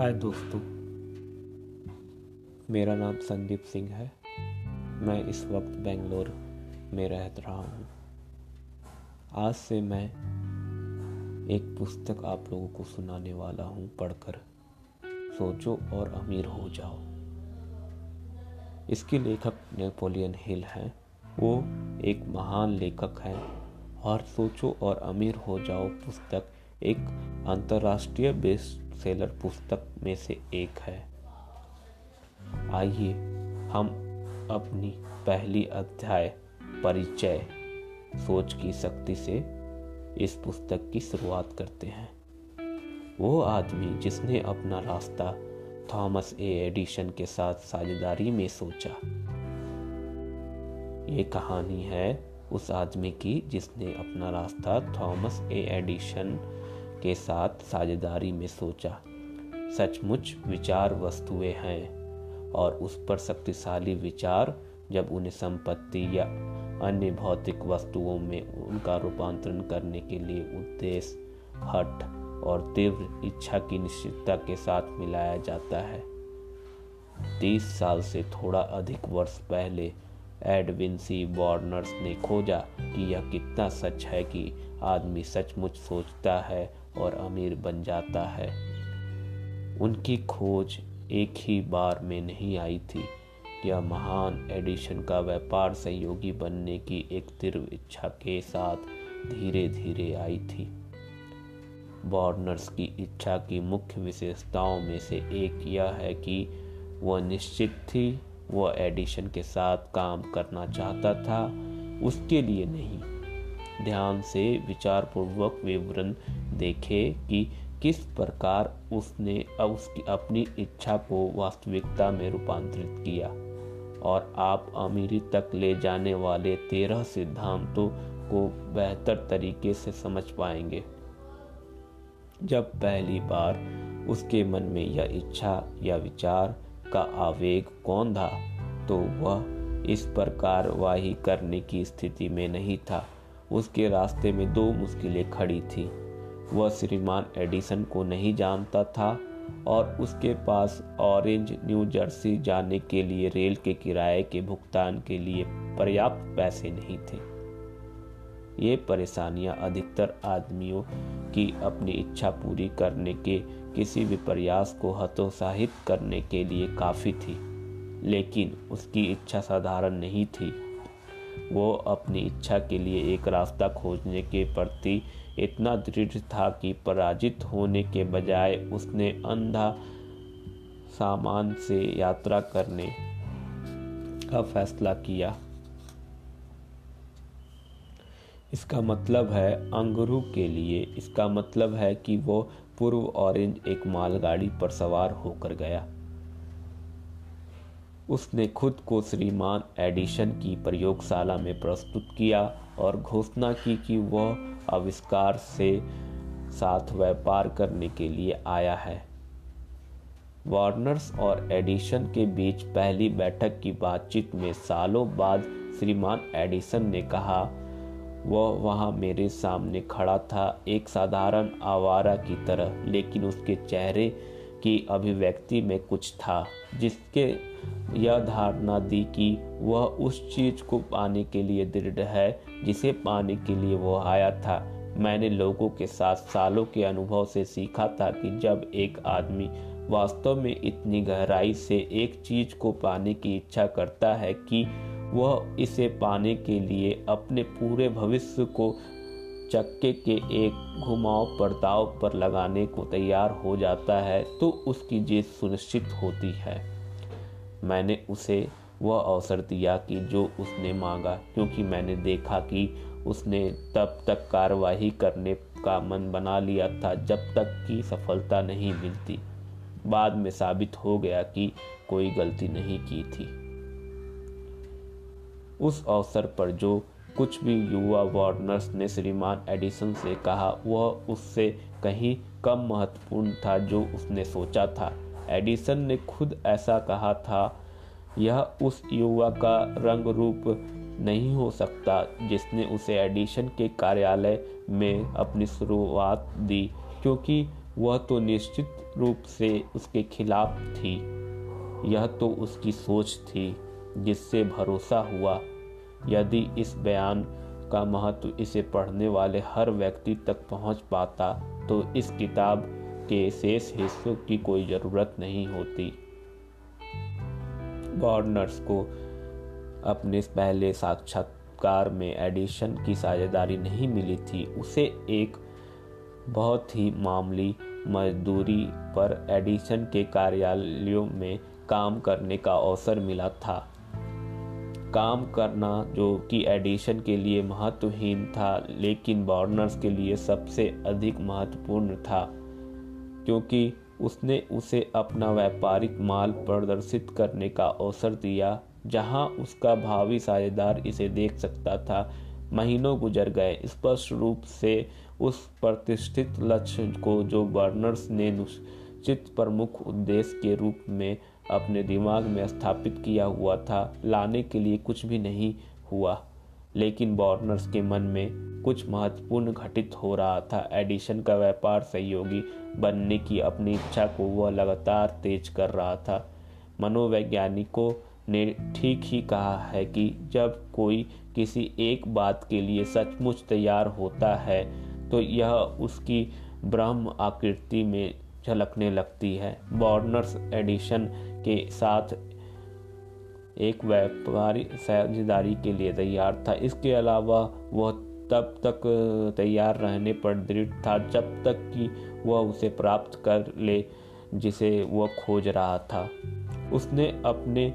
हाय दोस्तों। मेरा नाम संदीप सिंह है। मैं इस वक्त बेंगलोर में रह रहा हूँ। आज से मैं एक पुस्तक आप लोगों को सुनाने वाला हूँ पढ़कर। सोचो और अमीर हो जाओ। इसके लेखक नेपोलियन हिल हैं। वो एक महान लेखक हैं। और सोचो और अमीर हो जाओ पुस्तक। एक अंतर्राष्ट्रीय बेस्ट सेलर पुस्तक में से एक है। आइए हम अपनी पहली अध्याय परिचय सोच की शक्ति से इस पुस्तक की शुरुआत करते हैं। वो आदमी जिसने अपना रास्ता थॉमस ए एडिशन के साथ साझेदारी में सोचा। ये कहानी है उस आदमी की जिसने अपना रास्ता थॉमस ए एडिशन के साथ साझेदारी में सोचा, सचमुच विचार वस्तुएँ हैं और उस पर शक्तिशाली विचार, जब उन्हें संपत्ति या अन्य भौतिक वस्तुओं में उनका रूपांतरण करने के लिए उद्देश्य हट और तीव्र इच्छा की निश्चितता के साथ मिलाया जाता है। तीस साल से थोड़ा अधिक वर्ष पहले, एडविन सी बॉर्नर्स ने खोजा कि यह कितना सच है कि आदमी सचमुच सोचता है और अमीर बन जाता है। उनकी खोज एक ही बार में नहीं आई थी। यह महान एडिशन का व्यापार सहयोगी बनने की एक तीव्र इच्छा के साथ धीरे धीरे आई थी। बॉर्नर्स की इच्छा की मुख्य विशेषताओं में से एक यह है कि वह निश्चित थी, वह एडिशन के साथ काम करना चाहता था, उसके लिए नहीं। ध्यान से विचारपूर्वक विवरण देखे कि किस प्रकार उसने उसकी अपनी इच्छा को वास्तविकता में रूपांतरित किया। और आप अमीरी तक ले जाने वाले तेरह सिद्धांतों को बेहतर तरीके से समझ पाएँगे। जब पहली बार उसके मन में यह इच्छा या विचार का आवेग कौन था तो वह इस पर कार्यवाही करने की स्थिति में नहीं था। उसके रास्ते में दो मुश्किलें खड़ी थी। वह श्रीमान एडिसन को नहीं जानता था और उसके पास ऑरेंज, न्यू जर्सी जाने के लिए रेल के किराए के भुगतान के लिए पर्याप्त पैसे नहीं थे। ये परेशानियाँ अधिकतर आदमियों की अपनी इच्छा पूरी करने के किसी भी प्रयास को हतोत्साहित करने के लिए काफ़ी थी, लेकिन उसकी इच्छा साधारण नहीं थी। वो अपनी इच्छा के लिए एक रास्ता खोजने के प्रति इतना दृढ़ था कि पराजित होने के बजाय उसने अंधा सामान से यात्रा करने का फैसला किया। इसका मतलब है अंगरू के लिए। इसका मतलब है कि वो पूर्व ऑरेंज एक मालगाड़ी पर सवार होकर गया। उसने खुद को श्रीमान एडिशन की प्रयोगशाला में प्रस्तुत किया और घोषणा की कि वह आविष्कार से साथ व्यापार करने के लिए आया है। वार्नर्स और एडिशन के बीच पहली बैठक की बातचीत में सालों बाद श्रीमान एडिसन ने कहा, वह वहाँ मेरे सामने खड़ा था, एक साधारण आवारा की तरह, लेकिन उसके चेहरे की अभिव्यक्ति में कुछ था, जिसके यह धारणा दी कि वह उस चीज़ को पाने के लिए दृढ़ है, जिसे पाने के लिए वह आया था। मैंने लोगों के साथ सालों के अनुभव से सीखा था कि जब एक आदमी वास्तव में इतनी गहराई से एक चीज़ को पाने की इच्छा करता है कि वह इसे पाने के लिए अपने पूरे भविष्य को चक्के के एक घुमाव परताव पर लगाने को तैयार हो जाता है तो उसकी जीत सुनिश्चित होती है। मैंने उसे वह अवसर दिया कि जो उसने मांगा, क्योंकि मैंने देखा कि उसने तब तक कार्यवाही करने का मन बना लिया था, जब तक कि सफलता नहीं मिलती। बाद में साबित हो गया कि कोई गलती नहीं की थी। उस अवसर पर जो कुछ भी युवा वार्नर्स ने श्रीमान एडिसन से कहा, वह उससे कहीं कम महत्वपूर्ण था जो उसने सोचा था। एडिसन ने खुद ऐसा कहा था, यह उस युवा का रंग रूप नहीं हो सकता जिसने उसे एडिशन के कार्यालय में अपनी शुरुआत दी, क्योंकि वह तो निश्चित रूप से उसके खिलाफ थी। यह तो उसकी सोच थी जिससे भरोसा हुआ। यदि इस बयान का महत्व इसे पढ़ने वाले हर व्यक्ति तक पहुँच पाता तो इस किताब के शेष हिस्सों की कोई ज़रूरत नहीं होती। गवर्नर्स को अपने पहले साक्षात्कार में एडिशन की साझेदारी नहीं मिली थी। उसे एक बहुत ही मामूली मजदूरी पर एडिशन के कार्यालयों में काम करने का अवसर मिला था। काम करना जो कि एडिशन के लिए महत्वहीन था, लेकिन बॉर्नर्स के लिए सबसे अधिक महत्वपूर्ण था, क्योंकि उसने उसे अपना व्यापारिक माल प्रदर्शित करने का अवसर दिया, जहाँ उसका भावी साझेदार इसे देख सकता था। महीनों गुजर गए। स्पष्ट रूप से उस प्रतिष्ठित लक्ष्य को जो बर्नर्स ने निश्चित प्रमुख उद्देश्य के रूप में अपने दिमाग में स्थापित किया हुआ था। लाने के लिए कुछ भी नहीं हुआ, लेकिन बॉर्नर्स के मन में कुछ महत्वपूर्ण घटित हो रहा था। एडिशन का व्यापार सहयोगी बनने की अपनी इच्छा को वह लगातार तेज कर रहा था। मनोवैज्ञानिकों ने ठीक ही कहा है कि जब कोई किसी एक बात के लिए सचमुच तैयार होता है तो यह उसकी ब्रह्म आकृति में झलकने लगती है। बॉर्नर्स एडिशन के साथ एक व्यापारी साझेदारी के लिए तैयार था। इसके अलावा वह तब तक तैयार रहने पर दृढ़ था, जब तक कि वह उसे प्राप्त कर ले, जिसे वह खोज रहा था। उसने अपने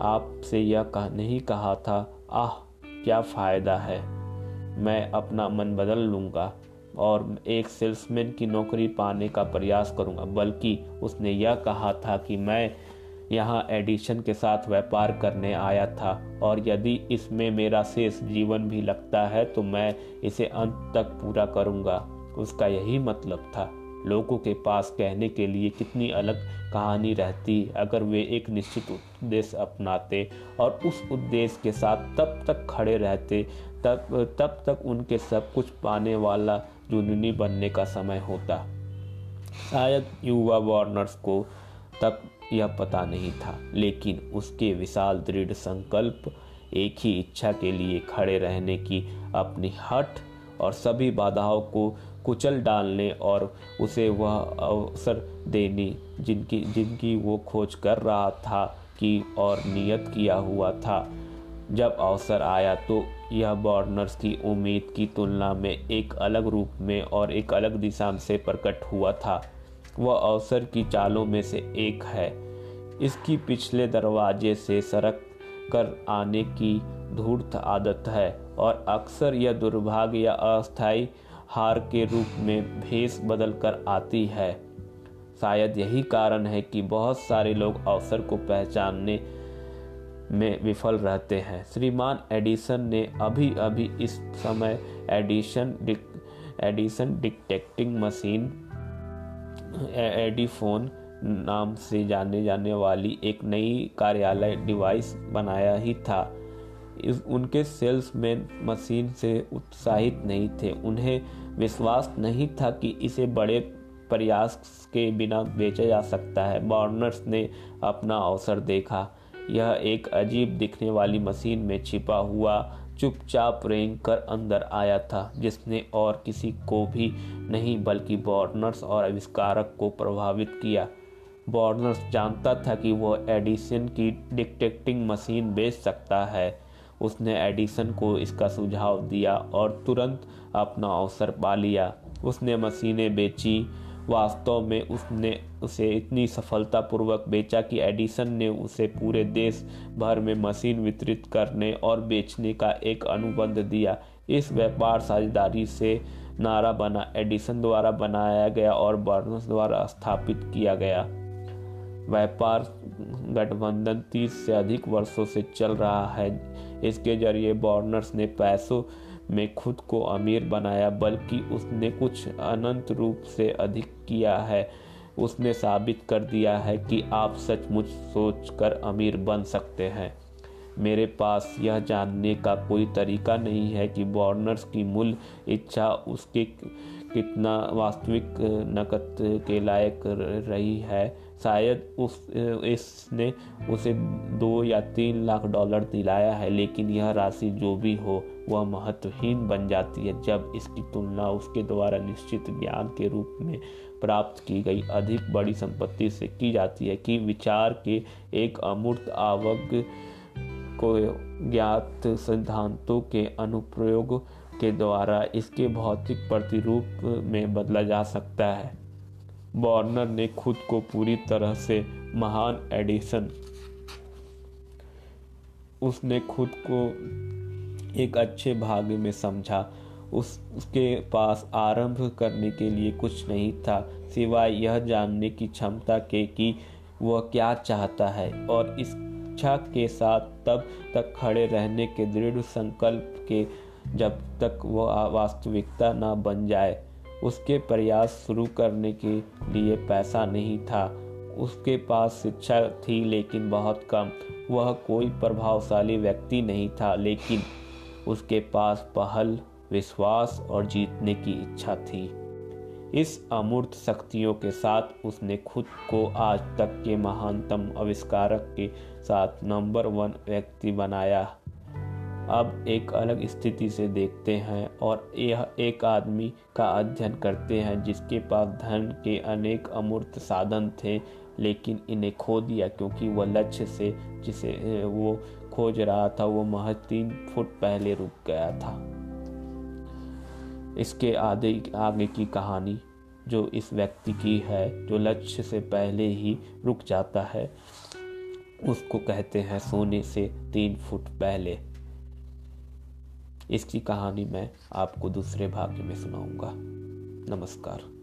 आप से यह कह, नहीं कहा था, आह, क्या फ़ायदा है? मैं अपना मन बदल लूँगा और एक सेल्समैन की नौकरी पाने का प्रयास करूँगा। बल्कि उसने यह कहा था कि मैं यहाँ एडिशन के साथ व्यापार करने आया था। और यदि इसमें मेरा शेष जीवन भी लगता है तो मैं इसे अंत तक पूरा करूँगा। उसका यही मतलब था। लोगों के पास कहने के लिए कितनी अलग कहानी रहती, अगर वे एक निश्चित उद्देश्य अपनाते और उस उद्देश्य के साथ तब तक खड़े रहते, तब तब तक उनके सब कुछ पाने वाला जुनूनी बनने का समय होता। शायद युवा वार्नर्स को तब यह पता नहीं था, लेकिन उसके विशाल दृढ़ संकल्प एक ही इच्छा के लिए खड़े रहने की अपनी हट और सभी बाधाओं को कुचल डालने और उसे वह अवसर देने जिनकी जिनकी वो खोज कर रहा था कि और नियत किया हुआ था। जब अवसर आया तो यह बॉर्नर्स की उम्मीद की तुलना में एक अलग रूप में और एक अलग दिशा से प्रकट हुआ था। वह अवसर की चालों में से एक है। इसकी पिछले दरवाजे से सड़क कर आने की धूर्त आदत है और अक्सर यह दुर्भाग्य या अस्थायी हार के रूप में भेस बदल कर आती है। शायद यही कारण है कि बहुत सारे लोग अवसर को पहचानने में विफल रहते हैं। श्रीमान एडिसन ने अभी अभी इस समय Edison Dick, Edison dictating machine Ediphone नाम से जाने जाने वाली एक नई कार्यालय डिवाइस बनाया ही था। इस उनके सेल्समैन मशीन से उत्साहित नहीं थे। उन्हें विश्वास नहीं था कि इसे बड़े प्रयास के बिना बेचा जा सकता है। बॉर्नर्स ने अपना अवसर देखा। यह एक अजीब दिखने वाली मशीन में छिपा हुआ चुपचाप रेंग कर अंदर आया था, जिसने और किसी को भी नहीं, बल्कि बॉर्नर्स और आविष्कारक को प्रभावित किया। बॉर्नर्स जानता था कि वह एडिसन की डिटेक्टिंग मशीन बेच सकता है। उसने एडिसन को इसका सुझाव दिया और तुरंत अपना अवसर पा लिया। उसने मशीनें बेची वास्तव में उसने उसे इतनी सफलतापूर्वक बेचा कि एडिसन ने उसे पूरे देश भर में मशीन वितरित करने और बेचने का एक अनुबंध दिया। इस व्यापार साझेदारी से नारा बना, एडिसन द्वारा बनाया गया और बर्नस द्वारा स्थापित किया गया। व्यापार गठबंधन 30 से अधिक वर्षों से चल रहा है। इसके ज़रिए बॉर्नर्स ने पैसों में खुद को अमीर बनाया, बल्कि उसने कुछ अनंत रूप से अधिक किया है। उसने साबित कर दिया है कि आप सचमुच सोचकर अमीर बन सकते हैं। मेरे पास यह जानने का कोई तरीका नहीं है कि बॉर्नर्स की मूल इच्छा उसके कितना वास्तविक नकद के लायक रही है। शायद उस इसने उसे दो या तीन लाख डॉलर दिलाया है, लेकिन यह राशि जो भी हो, वह महत्वहीन बन जाती है जब इसकी तुलना उसके द्वारा निश्चित ज्ञान के रूप में प्राप्त की गई अधिक बड़ी संपत्ति से की जाती है कि विचार के एक अमूर्त आवक को ज्ञात सिद्धांतों के अनुप्रयोग के द्वारा इसके भौतिक प्रतिरूप में बदला जा सकता है। बॉर्नर ने खुद को पूरी तरह से महान एडिसन। उसने खुद को एक अच्छे भाग्य में समझा। उस, उसके पास आरंभ करने के लिए कुछ नहीं था, सिवाय यह जानने की क्षमता के कि वह क्या चाहता है और इच्छा के साथ तब तक खड़े रहने के दृढ़ संकल्प के जब तक वह वास्तविकता न बन जाए। उसके प्रयास शुरू करने के लिए पैसा नहीं था। उसके पास शिक्षा थी, लेकिन बहुत कम। वह कोई प्रभावशाली व्यक्ति नहीं था, लेकिन उसके पास पहल, विश्वास और जीतने की इच्छा थी। इस अमूर्त शक्तियों के साथ उसने खुद को आज तक के महानतम आविष्कारक के साथ नंबर वन व्यक्ति बनाया। अब एक अलग स्थिति से देखते हैं और यह एक आदमी का अध्ययन करते हैं, जिसके पास धन के अनेक अमूर्त साधन थे, लेकिन इन्हें खो दिया क्योंकि वह लक्ष्य से जिसे वो खोज रहा था, वो महज तीन फुट पहले रुक गया था। इसके आगे आगे की कहानी जो इस व्यक्ति की है, जो लक्ष्य से पहले ही रुक जाता है, उसको कहते हैं सोने से तीन फुट पहले। इसकी कहानी मैं आपको दूसरे भाग में सुनाऊँगा। नमस्कार।